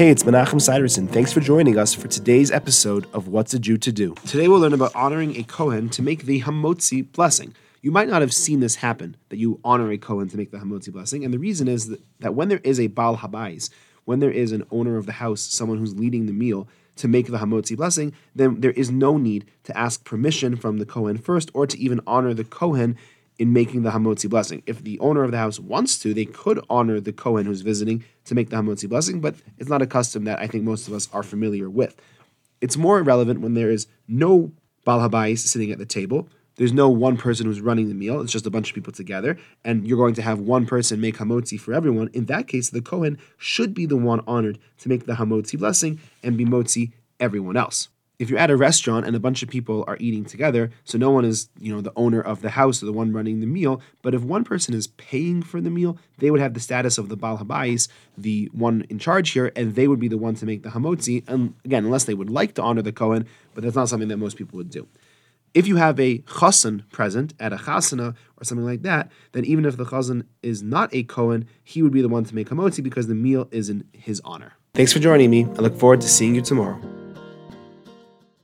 Hey, it's Menachem Siderson. Thanks for joining us for today's episode of What's a Jew to Do. Today we'll learn about honoring a Kohen to make the Hamotzi blessing. You might not have seen this happen, that you honor a Kohen to make the Hamotzi blessing, and the reason is that, that when there is a Baal Habais, when there is an owner of the house, someone who's leading the meal, to make the Hamotzi blessing, then there is no need to ask permission from the Kohen first or to even honor the Kohen in making the Hamotzi blessing. If the owner of the house wants to, they could honor the Kohen who's visiting to make the Hamotzi blessing, but it's not a custom that I think most of us are familiar with. It's more relevant when there is no Baal Habayis sitting at the table. There's no one person who's running the meal. It's just a bunch of people together, and you're going to have one person make hamotzi for everyone. In that case, the Kohen should be the one honored to make the hamotzi blessing and be motzi everyone else if you're at a restaurant and a bunch of people are eating together, so no one is, you know, the owner of the house or the one running the meal, but if one person is paying for the meal, they would have the status of the Baal Habayis, the one in charge here, and they would be the one to make the Hamotzi. And again, unless they would like to honor the Kohen, but that's not something that most people would do. If you have a chassan present at a chasana or something like that, then even if the chassan is not a Kohen, he would be the one to make Hamotzi because the meal is in his honor. Thanks for joining me. I look forward to seeing you tomorrow.